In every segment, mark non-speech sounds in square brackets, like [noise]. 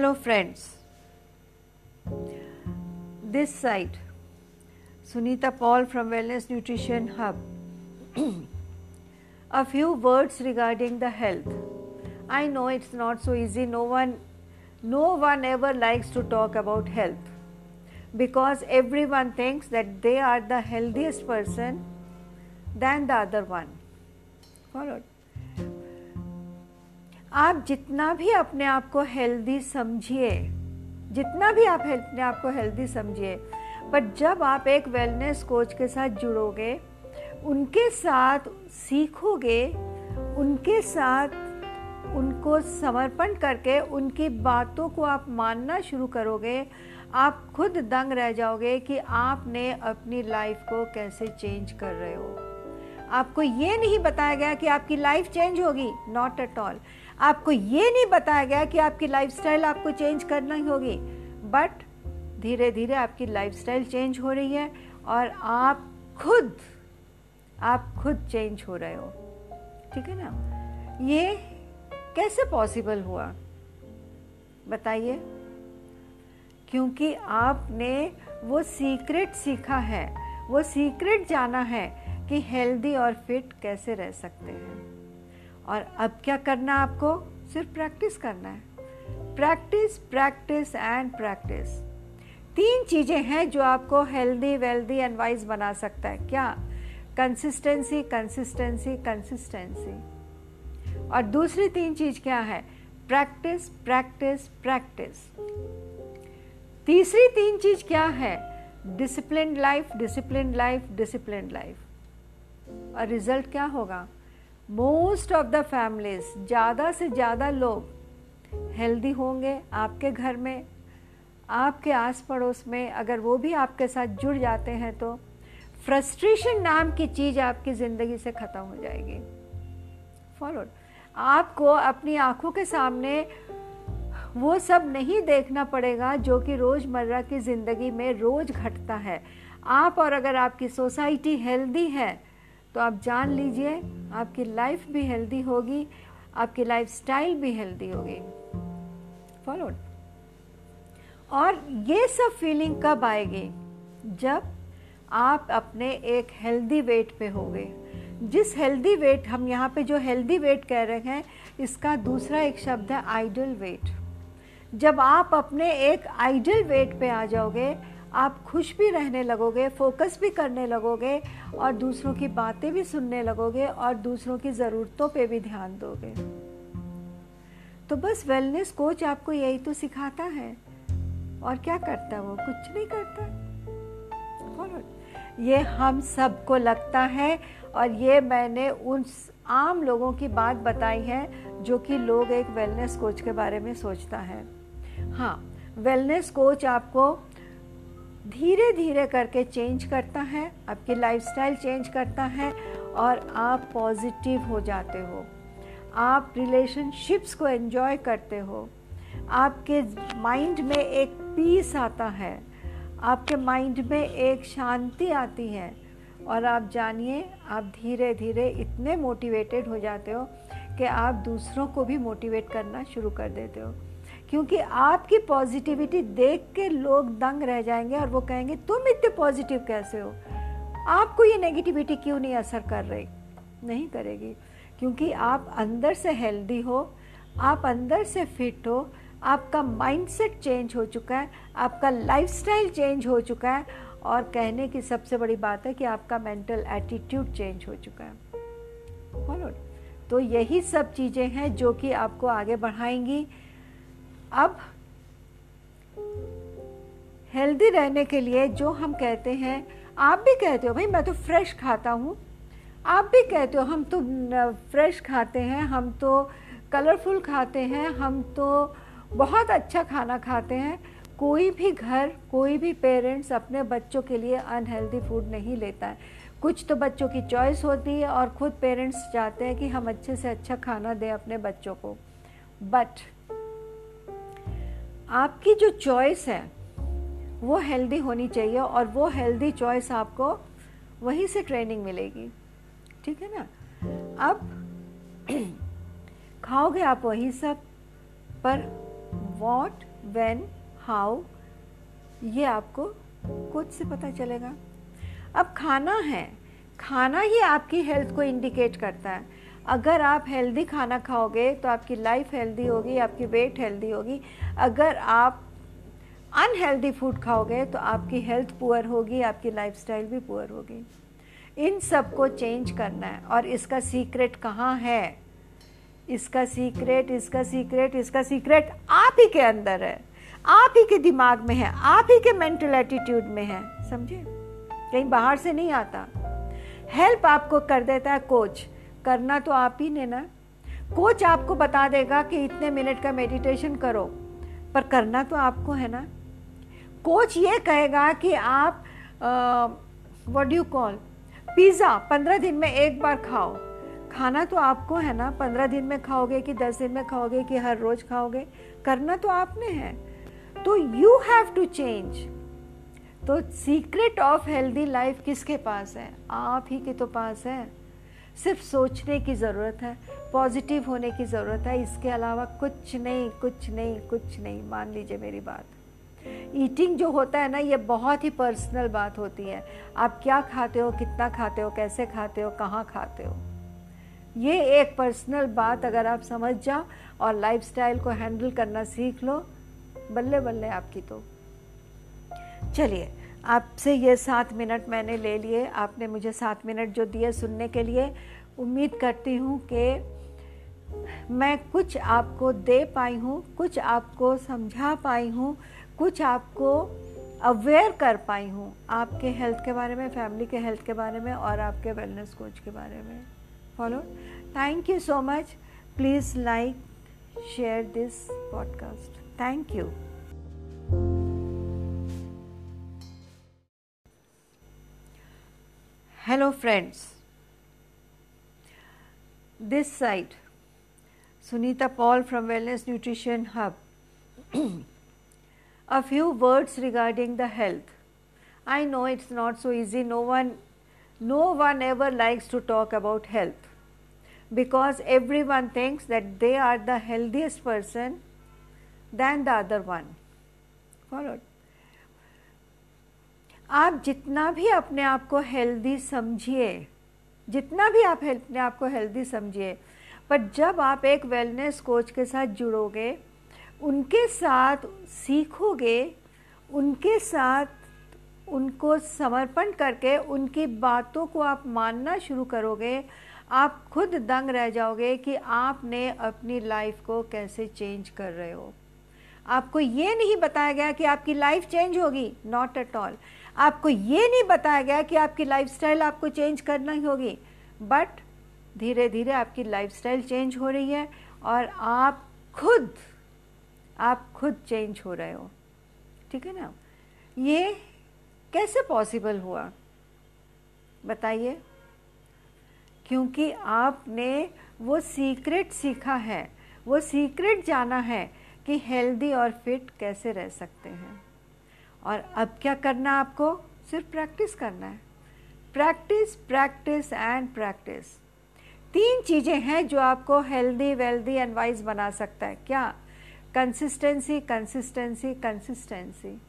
Hello, friends. This side, Sunita Paul from Wellness Nutrition Hub. [clears throat] A few words regarding the health. I know it's not so easy. No one, no one ever likes to talk about health because everyone thinks that they are the healthiest person than the other one. Followed. आप जितना भी अपने आप को healthy समझिए, जितना भी आप अपने आप को हेल्दी समझिए बट जब आप एक वेलनेस कोच के साथ जुड़ोगे, उनके साथ सीखोगे, उनके साथ उनको समर्पण करके उनकी बातों को आप मानना शुरू करोगे, आप खुद दंग रह जाओगे कि आपने अपनी लाइफ को कैसे चेंज कर रहे हो। आपको ये नहीं बताया गया कि आपकी लाइफ चेंज होगी नॉट एट ऑल आपको ये नहीं बताया गया कि आपकी लाइफस्टाइल आपको चेंज करना ही होगी। बट धीरे धीरे आपकी लाइफस्टाइल चेंज हो रही है और आप खुद आप खुद चेंज हो रहे हो। ठीक है ना? ये कैसे पॉसिबल हुआ? बताइए। क्योंकि आपने वो सीक्रेट सीखा है, वो सीक्रेट जाना है कि हेल्दी और फिट कैसे रह सकते हैं। और अब क्या करना है आपको? सिर्फ़ प्रैक्टिस करना है। प्रैक्टिस प्रैक्टिस एंड प्रैक्टिस तीन चीज़ें हैं जो आपको हेल्दी वेल्दी एंड वाइज बना सकता है। क्या? कंसिस्टेंसी कंसिस्टेंसी कंसिस्टेंसी और दूसरी तीन चीज़ क्या है? प्रैक्टिस प्रैक्टिस प्रैक्टिस तीसरी तीन चीज़ क्या है? Discipline life discipline life discipline life और रिज़ल्ट क्या होगा? मोस्ट ऑफ़ द फैमिलीज़ ज़्यादा से ज़्यादा लोग हेल्दी होंगे आपके घर में, आपके आस पड़ोस में, अगर वो भी आपके साथ जुड़ जाते हैं तो फ्रस्ट्रेशन नाम की चीज़ आपकी ज़िंदगी से ख़त्म हो जाएगी। फॉलोड आपको अपनी आँखों के सामने वो सब नहीं देखना पड़ेगा जो कि रोज़मर्रा की ज़िंदगी में रोज़ घटता है। आप और अगर आपकी सोसाइटी हेल्दी है तो आप जान लीजिए, आपकी लाइफ भी हेल्दी होगी, आपकी लाइफ स्टाइल भी हेल्दी होगी। फॉलोड और ये सब फीलिंग कब आएगी? जब आप अपने एक हेल्दी वेट पे होगे। जिस हेल्दी वेट हम यहाँ पे जो हेल्दी वेट कह रहे हैं, इसका दूसरा एक शब्द है आइडल वेट जब आप अपने एक आइडल वेट पे आ जाओगे आप खुश भी रहने लगोगे फोकस भी करने लगोगे और दूसरों की बातें भी सुनने लगोगे और दूसरों की ज़रूरतों पे भी ध्यान दोगे। तो बस वेलनेस कोच आपको यही तो सिखाता है। और क्या करता है वो? कुछ नहीं करता। ये हम सबको लगता है और ये मैंने उन आम लोगों की बात बताई है जो कि लोग एक वेलनेस कोच के बारे में सोचता है। हाँ वेलनेस कोच आपको धीरे धीरे करके चेंज करता है, आपकी लाइफस्टाइल चेंज करता है और आप पॉजिटिव हो जाते हो। आप रिलेशनशिप्स को एंजॉय करते हो। आपके माइंड में एक पीस आता है। आपके माइंड में एक शांति आती है और आप जानिए, आप धीरे धीरे इतने मोटिवेटेड हो जाते हो कि आप दूसरों को भी मोटिवेट करना शुरू कर देते हो। क्योंकि आपकी पॉजिटिविटी देख के लोग दंग रह जाएँगे और वो कहेंगे, तुम इतने पॉजिटिव कैसे हो? आपको ये नेगेटिविटी क्यों नहीं असर कर रही? नहीं करेगी। क्योंकि आप अंदर से हेल्दी हो, आप अंदर से फिट हो, आपका माइंडसेट चेंज हो चुका है, आपका लाइफस्टाइल चेंज हो चुका है और कहने की सबसे बड़ी बात है कि आपका मेंटल एटीट्यूड चेंज हो चुका है। तो यही सब चीज़ें हैं जो कि आपको आगे बढ़ाएँगी। अब हेल्दी रहने के लिए जो हम कहते हैं, आप भी कहते हो, भाई, मैं तो फ्रेश खाता हूँ। आप भी कहते हो, हम तो फ्रेश खाते हैं, हम तो कलरफुल खाते हैं, हम तो बहुत अच्छा खाना खाते हैं। कोई भी घर, कोई भी पेरेंट्स अपने बच्चों के लिए अनहेल्दी फ़ूड नहीं लेता है। कुछ तो बच्चों की चॉइस होती है और खुद पेरेंट्स चाहते हैं कि हम अच्छे से अच्छा खाना दें अपने बच्चों को। बट आपकी जो चॉइस है, वो हेल्दी होनी चाहिए और वो हेल्दी चॉइस आपको वहीं से ट्रेनिंग मिलेगी। ठीक है ना? अब [clears throat] खाओगे आप वही सब, पर वॉट वेन हाउ ये आपको कुछ से पता चलेगा। अब खाना है, खाना ही आपकी हेल्थ को इंडिकेट करता है। अगर आप हेल्दी खाना खाओगे तो आपकी लाइफ हेल्दी होगी, आपकी वेट हेल्दी होगी। अगर आप अनहेल्दी फ़ूड खाओगे तो आपकी हेल्थ पुअर होगी, आपकी लाइफस्टाइल भी पुअर होगी। इन सबको चेंज करना है। और इसका सीक्रेट कहाँ है? इसका सीक्रेट इसका सीक्रेट इसका सीक्रेट आप ही के अंदर है। आप ही के दिमाग में है, आप ही के मेंटल एटीट्यूड में है। समझे? कहीं बाहर से नहीं आता। हेल्प आपको कर देता है कोच करना तो आप ही ने ना। कोच आपको बता देगा कि इतने मिनट का मेडिटेशन करो, पर करना तो आपको है ना। कोच ये कहेगा कि आप व्हाट यू कॉल पिज़्ज़ा पंद्रह दिन में एक बार खाओ। खाना तो आपको है ना, पंद्रह दिन में खाओगे कि दस दिन में खाओगे कि हर रोज खाओगे, करना तो आपने है। तो यू हैव टू चेंज तो सीक्रेट ऑफ़ हेल्दी लाइफ किसके पास है? आप ही के तो पास है। सिर्फ़ सोचने की ज़रूरत है पॉजिटिव होने की ज़रूरत है, इसके अलावा कुछ नहीं कुछ नहीं कुछ नहीं। मान लीजिए मेरी बात। ईटिंग जो होता है ना, ये बहुत ही पर्सनल बात होती है। आप क्या खाते हो, कितना खाते हो, कैसे खाते हो, कहाँ खाते हो? ये एक पर्सनल बात अगर आप समझ जाओ और लाइफस्टाइल को हैंडल करना सीख लो बल्ले बल्ले आपकी तो। चलिए आपसे ये सात मिनट मैंने ले लिए। आपने मुझे सात मिनट जो दिए सुनने के लिए, उम्मीद करती हूँ कि मैं कुछ आपको दे पाई हूँ, कुछ आपको समझा पाई हूँ, कुछ आपको अवेयर कर पाई हूँ आपके हेल्थ के बारे में फैमिली के हेल्थ के बारे में और आपके वेलनेस कोच के बारे में। Follow thank you so much please like share this podcast thank you Hello friends, this side Sunita Paul from Wellness Nutrition Hub. [clears throat] a few words regarding the health. I know it's not so easy, no one, no one ever likes to talk about health because everyone thinks that they are the healthiest person than the other one. Followed? आप जितना भी अपने आप को healthy समझिए, जितना भी आप अपने आप को हेल्दी समझिए पर जब आप एक वेलनेस कोच के साथ जुड़ोगे, उनके साथ सीखोगे, उनके साथ उनको समर्पण करके उनकी बातों को आप मानना शुरू करोगे, आप खुद दंग रह जाओगे कि आपने अपनी लाइफ को कैसे चेंज कर रहे हो। आपको ये नहीं बताया गया कि आपकी लाइफ चेंज होगी. नॉट एट ऑल आपको ये नहीं बताया गया कि आपकी लाइफस्टाइल आपको चेंज करना ही होगी. बट धीरे धीरे आपकी लाइफस्टाइल चेंज हो रही है और आप खुद आप खुद चेंज हो रहे हो. ठीक है ना? ये कैसे पॉसिबल हुआ? बताइए. क्योंकि आपने वो सीक्रेट सीखा है. वो सीक्रेट जाना है. कि हेल्दी और फिट कैसे रह सकते हैं? और अब क्या करना आपको? सिर्फ़ प्रैक्टिस करना है। Practice practice and practice. तीन चीज़ें हैं जो आपको हेल्दी, वेल्दी एंड वाइज बना सकता है। क्या? कंसिस्टेंसी कंसिस्टेंसी कंसिस्टेंसी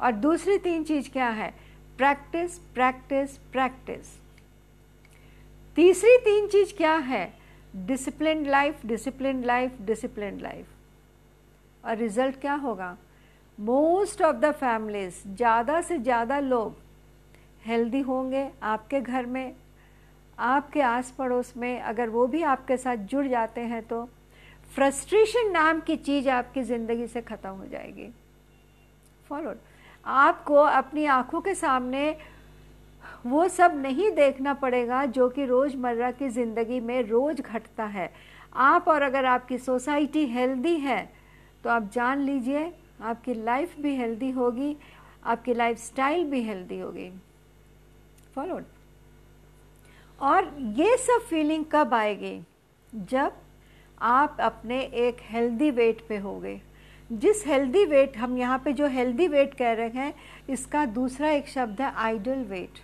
और दूसरी तीन चीज़ क्या है? प्रैक्टिस प्रैक्टिस प्रैक्टिस तीसरी तीन चीज़ क्या है? Discipline life discipline life discipline life और रिज़ल्ट क्या होगा? मोस्ट ऑफ़ द फैमिलीज़ ज़्यादा से ज़्यादा लोग हेल्दी होंगे आपके घर में, आपके आस पड़ोस में, अगर वो भी आपके साथ जुड़ जाते हैं तो फ्रस्ट्रेशन नाम की चीज़ आपकी ज़िंदगी से ख़त्म हो जाएगी। फॉलोड आपको अपनी आँखों के सामने वो सब नहीं देखना पड़ेगा जो कि रोज़मर्रा की ज़िंदगी में रोज़ घटता है। आप और अगर आपकी सोसाइटी हेल्दी है तो आप जान लीजिए, आपकी लाइफ भी हेल्दी होगी, आपकी लाइफ स्टाइल भी हेल्दी होगी। फॉलोड और ये सब फीलिंग कब आएगी? जब आप अपने एक हेल्दी वेट पे होगे। जिस हेल्दी वेट हम यहाँ पे जो हेल्दी वेट कह रहे हैं, इसका दूसरा एक शब्द है आइडल वेट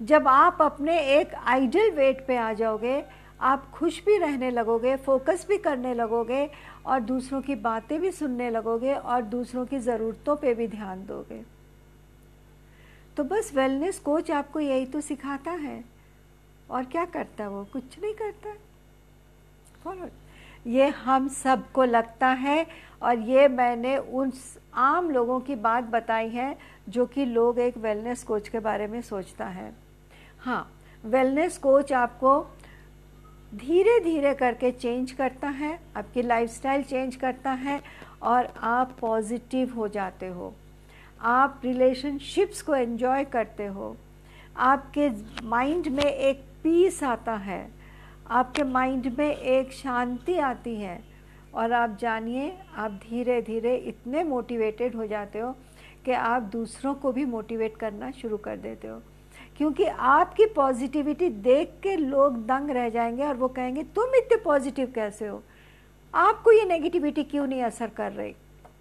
जब आप अपने एक आइडल वेट पे आ जाओगे, आप खुश भी रहने लगोगे फोकस भी करने लगोगे और दूसरों की बातें भी सुनने लगोगे और दूसरों की ज़रूरतों पे भी ध्यान दोगे। तो बस वेलनेस कोच आपको यही तो सिखाता है। और क्या करता है वो? कुछ नहीं करता। फॉलो ये हम सबको लगता है और ये मैंने उन आम लोगों की बात बताई है जो कि लोग एक वेलनेस कोच के बारे में सोचता है। हाँ वेलनेस कोच आपको धीरे धीरे करके चेंज करता है, आपकी लाइफस्टाइल चेंज करता है और आप पॉजिटिव हो जाते हो। आप रिलेशनशिप्स को एंजॉय करते हो। आपके माइंड में एक पीस आता है। आपके माइंड में एक शांति आती है और आप जानिए, आप धीरे धीरे इतने मोटिवेटेड हो जाते हो कि आप दूसरों को भी मोटिवेट करना शुरू कर देते हो। क्योंकि आपकी पॉजिटिविटी देख के लोग दंग रह जाएँगे और वो कहेंगे, तुम इतने पॉजिटिव कैसे हो? आपको ये नेगेटिविटी क्यों नहीं असर कर रही?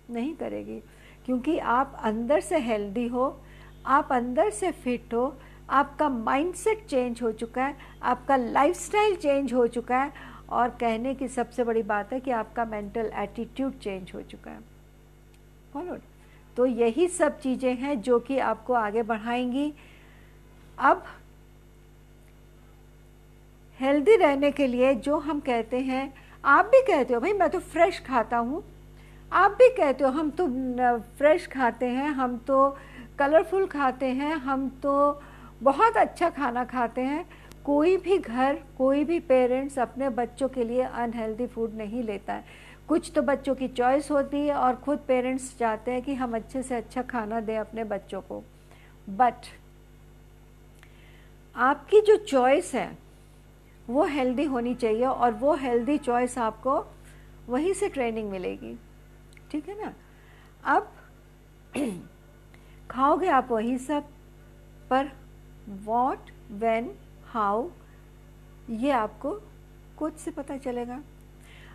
नहीं करेगी। क्योंकि आप अंदर से हेल्दी हो, आप अंदर से फिट हो, आपका माइंडसेट चेंज हो चुका है, आपका लाइफस्टाइल चेंज हो चुका है और कहने की सबसे बड़ी बात है कि आपका मेंटल एटीट्यूड चेंज हो चुका है। फॉलो तो यही सब चीज़ें हैं जो कि आपको आगे बढ़ाएँगी। अब हेल्दी रहने के लिए जो हम कहते हैं, आप भी कहते हो, भाई, मैं तो फ्रेश खाता हूँ। आप भी कहते हो, हम तो फ्रेश खाते हैं, हम तो कलरफुल खाते हैं, हम तो बहुत अच्छा खाना खाते हैं। कोई भी घर, कोई भी पेरेंट्स अपने बच्चों के लिए अनहेल्दी फ़ूड नहीं लेता है। कुछ तो बच्चों की चॉइस होती है और खुद पेरेंट्स चाहते हैं कि हम अच्छे से अच्छा खाना दें अपने बच्चों को। बट आपकी जो चॉइस है, वो हेल्दी होनी चाहिए और वो हेल्दी चॉइस आपको वहीं से ट्रेनिंग मिलेगी। ठीक है ना? अब [clears throat] खाओगे आप वही सब, पर वॉट वेन हाउ ये आपको कुछ से पता चलेगा।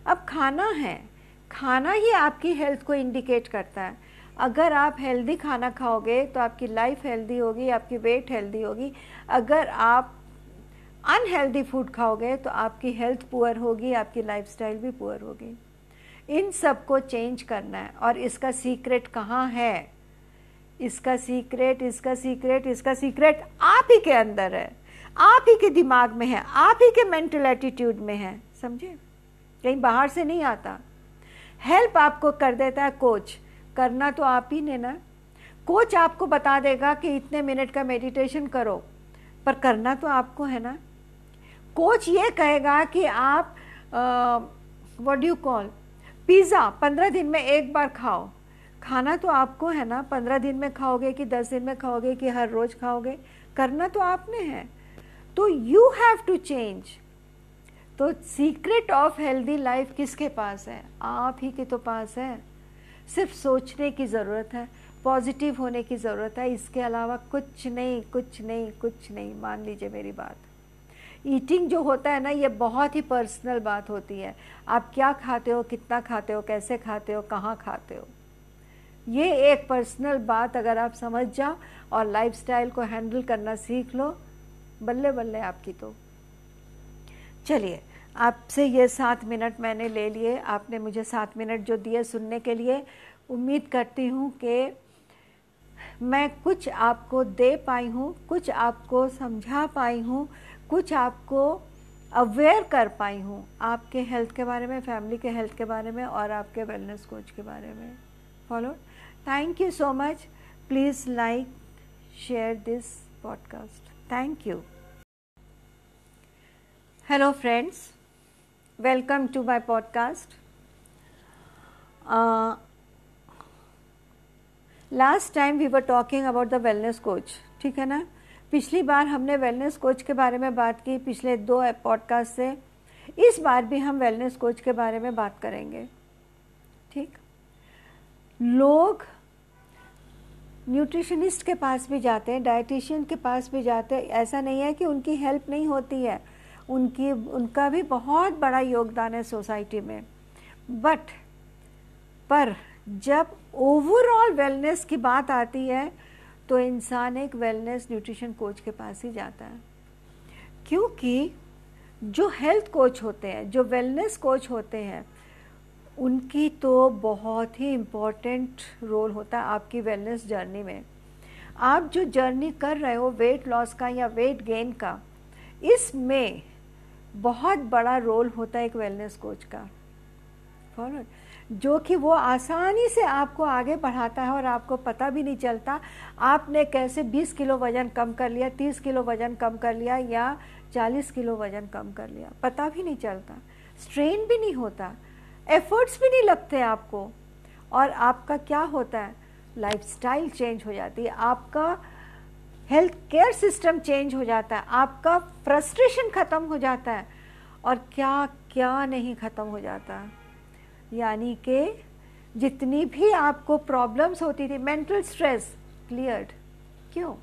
अब खाना है, खाना ही आपकी हेल्थ को इंडिकेट करता है। अगर आप हेल्दी खाना खाओगे तो आपकी लाइफ हेल्दी होगी, आपकी वेट हेल्दी होगी। अगर आप अनहेल्दी फ़ूड खाओगे तो आपकी हेल्थ पुअर होगी, आपकी लाइफस्टाइल भी पुअर होगी। इन सबको चेंज करना है, और इसका सीक्रेट कहाँ है? इसका सीक्रेट इसका सीक्रेट इसका सीक्रेट आप ही के अंदर है। आप ही के दिमाग में है, आप ही के मेंटल एटीट्यूड में है, समझे? कहीं बाहर से नहीं आता। हेल्प आपको कर देता है कोच करना तो आप ही ने ना। कोच आपको बता देगा कि इतने मिनट का मेडिटेशन करो, पर करना तो आपको है ना। कोच ये कहेगा कि आप व्हाट यू कॉल पिज़्ज़ा पंद्रह दिन में एक बार खाओ। खाना तो आपको है ना, पंद्रह दिन में खाओगे कि दस दिन में खाओगे कि हर रोज़ खाओगे, करना तो आपने है। तो यू हैव टू चेंज तो सीक्रेट ऑफ़ हेल्दी लाइफ किसके पास है? आप ही के तो पास है। सिर्फ़ सोचने की ज़रूरत है पॉजिटिव होने की ज़रूरत है, इसके अलावा कुछ नहीं कुछ नहीं कुछ नहीं। मान लीजिए मेरी बात। ईटिंग जो होता है ना, ये बहुत ही पर्सनल बात होती है। आप क्या खाते हो, कितना खाते हो, कैसे खाते हो, कहाँ खाते हो? ये एक पर्सनल बात अगर आप समझ जाओ और लाइफस्टाइल को हैंडल करना सीख लो बल्ले बल्ले आपकी तो। चलिए आपसे ये सात मिनट मैंने ले लिए। आपने मुझे सात मिनट जो दिए सुनने के लिए, उम्मीद करती हूँ कि मैं कुछ आपको दे पाई हूँ, कुछ आपको समझा पाई हूँ, कुछ आपको अवेयर कर पाई हूँ आपके हेल्थ के बारे में फैमिली के हेल्थ के बारे में और आपके वेलनेस कोच के बारे में। Follow thank you so much please like share this podcast thank you hello friends to my podcast. Uh, last time we were talking about the wellness coach, ठीक है ना? पिछली बार हमने वेलनेस कोच के बारे में बात की पिछले दो पॉडकास्ट से। इस बार भी हम वेलनेस कोच के बारे में बात करेंगे। ठीक? लोग न्यूट्रिशनिस्ट के पास भी जाते हैं डाइटिशियन के पास भी जाते हैं। ऐसा नहीं है कि उनकी हेल्प नहीं होती है। उनकी, उनका भी बहुत बड़ा योगदान है सोसाइटी में। बट पर जब ओवरऑल वेलनेस की बात आती है तो इंसान एक वेलनेस न्यूट्रिशन कोच के पास ही जाता है। क्योंकि जो हेल्थ कोच होते हैं, जो वेलनेस कोच होते हैं, उनकी तो बहुत ही इम्पोर्टेंट रोल होता है आपकी वेलनेस जर्नी में। आप जो जर्नी कर रहे हो वेट लॉस का या वेट गेन का, इसमें बहुत बड़ा रोल होता है एक वेलनेस कोच का। फॉलो जो कि वो आसानी से आपको आगे बढ़ाता है और आपको पता भी नहीं चलता, आपने कैसे 20 किलो वज़न कम कर लिया 30 किलो वज़न कम कर लिया या 40 किलो वज़न कम कर लिया, पता भी नहीं चलता। स्ट्रेन भी नहीं होता एफर्ट्स भी नहीं लगते आपको। और आपका क्या होता है? लाइफस्टाइल चेंज हो जाती है। आपका हेल्थ केयर सिस्टम चेंज हो जाता है, आपका फ्रस्ट्रेशन ख़त्म हो जाता है और क्या क्या नहीं ख़त्म हो जाता। यानी कि जितनी भी आपको प्रॉब्लम्स होती थी मेंटल स्ट्रेस क्लियर्ड क्यों?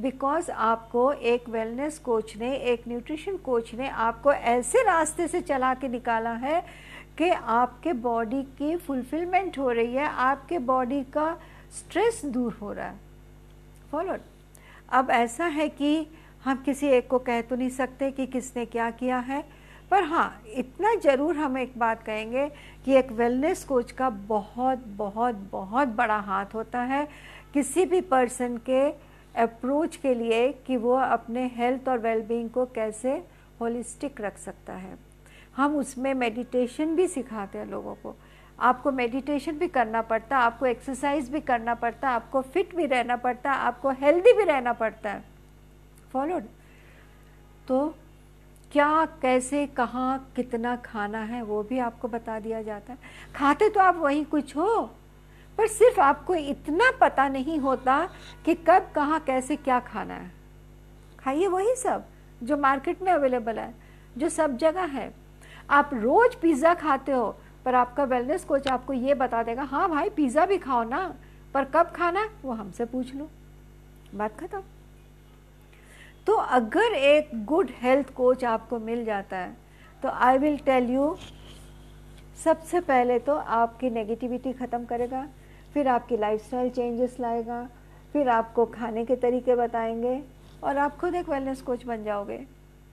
बिकॉज़ आपको एक वेलनेस कोच ने, एक न्यूट्रिशन कोच ने आपको ऐसे रास्ते से चला के निकाला है कि आपके बॉडी की फुलफिलमेंट हो रही है, आपके बॉडी का स्ट्रेस दूर हो रहा है। फॉलो अब ऐसा है कि हम किसी एक को कह तो नहीं सकते कि किसने क्या किया है, पर हाँ इतना ज़रूर हम एक बात कहेंगे कि एक वेलनेस कोच का बहुत बहुत बहुत बड़ा हाथ होता है किसी भी पर्सन के अप्रोच के लिए कि वो अपने हेल्थ और वेलबींग को कैसे होलिस्टिक रख सकता है। हम उसमें मेडिटेशन भी सिखाते हैं लोगों को। आपको मेडिटेशन भी करना पड़ता है आपको एक्सरसाइज भी करना पड़ता, आपको फिट भी रहना पड़ता है आपको हेल्दी भी रहना पड़ता है। फॉलोड तो क्या, कैसे, कहाँ, कितना खाना है, वो भी आपको बता दिया जाता है। खाते तो आप वहीं कुछ हो, पर सिर्फ़ आपको इतना पता नहीं होता कि कब, कहाँ, कैसे, क्या खाना है। खाइए वही सब जो मार्केट में अवेलेबल है, जो सब जगह है। आप रोज पिज़्ज़ा खाते हो पर आपका वेलनेस कोच आपको ये बता देगा हाँ भाई पिज़्ज़ा भी खाओ ना, पर कब खाना है? वो हमसे पूछ लो। बात खत्म। तो अगर एक गुड हेल्थ कोच आपको मिल जाता है तो आई विल टेल यू सबसे पहले तो आपकी नेगेटिविटी ख़त्म करेगा, फिर आपकी लाइफस्टाइल चेंजेस लाएगा, फिर आपको खाने के तरीके बताएँगे, और आप खुद एक वेलनेस कोच बन जाओगे।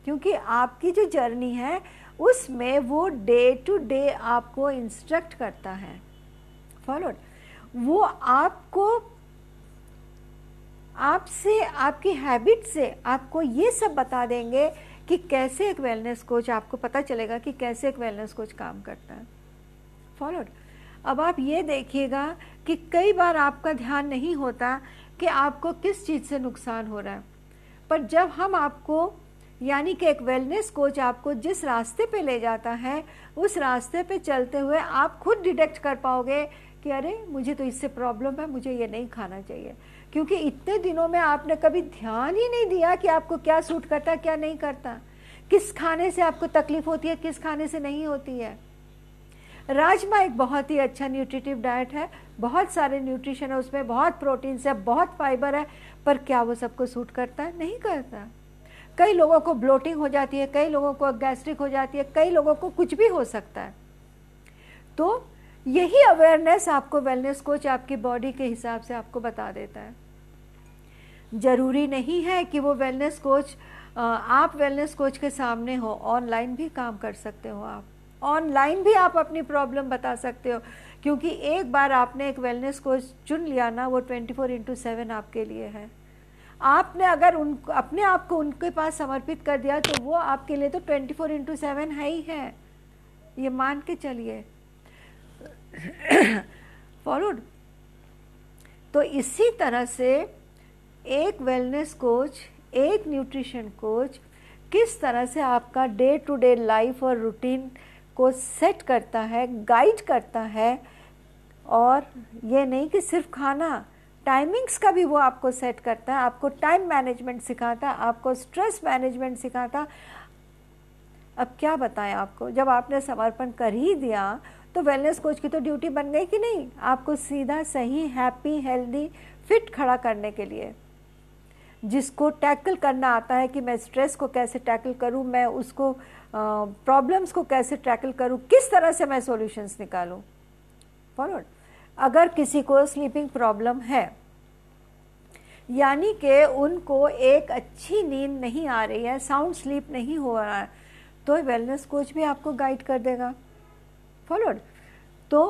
क्योंकि आपकी जो जर्नी है उसमें वो डे टू डे आपको इंस्ट्रक्ट करता है। फॉलोड वो आपको, आपसे, आपकी हैबिट से आपको ये सब बता देंगे कि कैसे एक वेलनेस कोच आपको पता चलेगा कि कैसे एक वेलनेस कोच काम करता है। फॉलोड अब आप ये देखिएगा कि कई बार आपका ध्यान नहीं होता कि आपको किस चीज़ से नुकसान हो रहा है। पर जब हम आपको यानी कि एक वेलनेस कोच आपको जिस रास्ते पे ले जाता है, उस रास्ते पे चलते हुए आप खुद डिटेक्ट कर पाओगे कि अरे, मुझे तो इससे प्रॉब्लम है, मुझे ये नहीं खाना चाहिए। क्योंकि इतने दिनों में आपने कभी ध्यान ही नहीं दिया कि आपको क्या सूट करता, क्या नहीं करता। किस खाने से आपको तकलीफ़ होती है, किस खाने से नहीं होती है। राजमा एक बहुत ही अच्छा न्यूट्रिटिव डाइट है। बहुत सारे न्यूट्रिशन है, उसमें बहुत प्रोटीन्स है, बहुत फाइबर है, पर क्या वो सबको सूट करता है? नहीं करता। कई लोगों को ब्लोटिंग हो जाती है, कई लोगों को गैस्ट्रिक हो जाती है, कई लोगों को कुछ भी हो सकता है। तो यही अवेयरनेस आपको वेलनेस कोच आपकी बॉडी के हिसाब से आपको बता देता है। ज़रूरी नहीं है कि वो वेलनेस कोच आप वेलनेस कोच के सामने हो ऑनलाइन भी काम कर सकते हो आप। ऑनलाइन भी आप अपनी प्रॉब्लम बता सकते हो, क्योंकि एक बार आपने एक वेलनेस कोच चुन लिया ना, वो ट्वेंटी फोर इंटू सेवन आपके लिए है। आपने अगर उन, अपने आप को उनके पास समर्पित कर दिया तो वो आपके लिए तो ट्वेंटी फोर इंटू सेवन है ही है। ये मान के चलिए। [coughs] फॉरवर्ड। तो इसी तरह से एक वेलनेस कोच एक न्यूट्रिशन कोच किस तरह से आपका डे टू डे लाइफ और रूटीन को सेट करता है गाइड करता है, और ये नहीं कि सिर्फ़ खाना टाइमिंग्स का भी वो आपको सेट करता है, आपको टाइम मैनेजमेंट सिखाता है, आपको स्ट्रेस मैनेजमेंट सिखाता अब क्या बताएँ आपको, जब आपने समर्पण कर ही दिया तो वेलनेस कोच की तो ड्यूटी बन गई कि नहीं? आपको सीधा सही हैप्पी हेल्दी फिट खड़ा करने के लिए। जिसको टैकल करना आता है कि मैं स्ट्रेस को कैसे टैकल करूँ, मैं उसको प्रॉब्लम्स को कैसे टैकल करूँ, किस तरह से मैं सॉल्यूशंस निकालूं? फॉरवर्ड अगर किसी को स्लीपिंग प्रॉब्लम है यानी कि उनको एक अच्छी नींद नहीं आ रही है साउंड स्लीप नहीं हो रहा है तो वेलनेस कोच भी आपको गाइड कर देगा। फॉलोड तो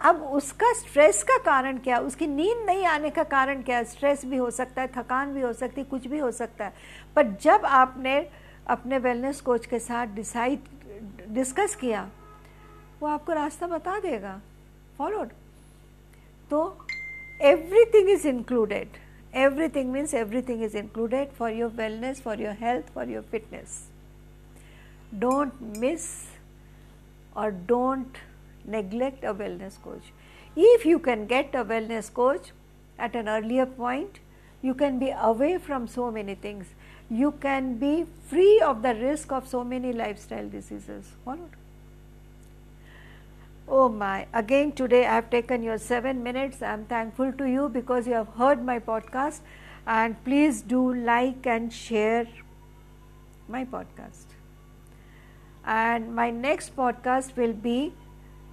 अब उसका स्ट्रेस का कारण क्या? उसकी नींद नहीं आने का कारण क्या? स्ट्रेस भी हो सकता है, थकान भी हो सकती है, कुछ भी हो सकता है। पर जब आपने अपने वेलनेस कोच के साथ डिसाइड डिस्कस किया, वो आपको रास्ता बता देगा। फॉलोड तो everything is included Everything means everything is included for your wellness, for your health, for your fitness. Don't miss or don't neglect a wellness coach. If you can get a wellness coach at an earlier point, you can be away from so many things. You can be free of the risk of so many lifestyle diseases. Follow. Oh my, again today I have taken your 7 minutes. I am thankful to you because you have heard my podcast and please do like and share my podcast. And my next podcast will be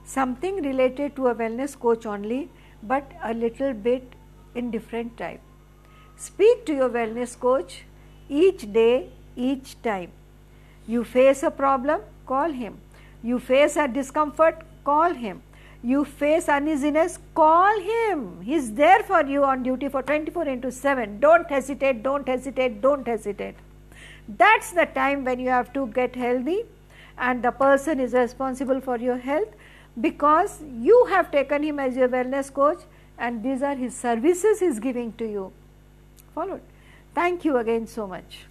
something related to a wellness coach only but a little bit in different type. Speak to your wellness coach each day, each time. You face a problem, call him. You face a discomfort, call him. You face uneasiness, call him. He's there for you on duty for 24 into 7. Don't hesitate, don't hesitate, don't hesitate. That's the time when you have to get healthy and the person is responsible for your health because you have taken him as your wellness coach and these are his services he's giving to you. Followed. Thank you again so much.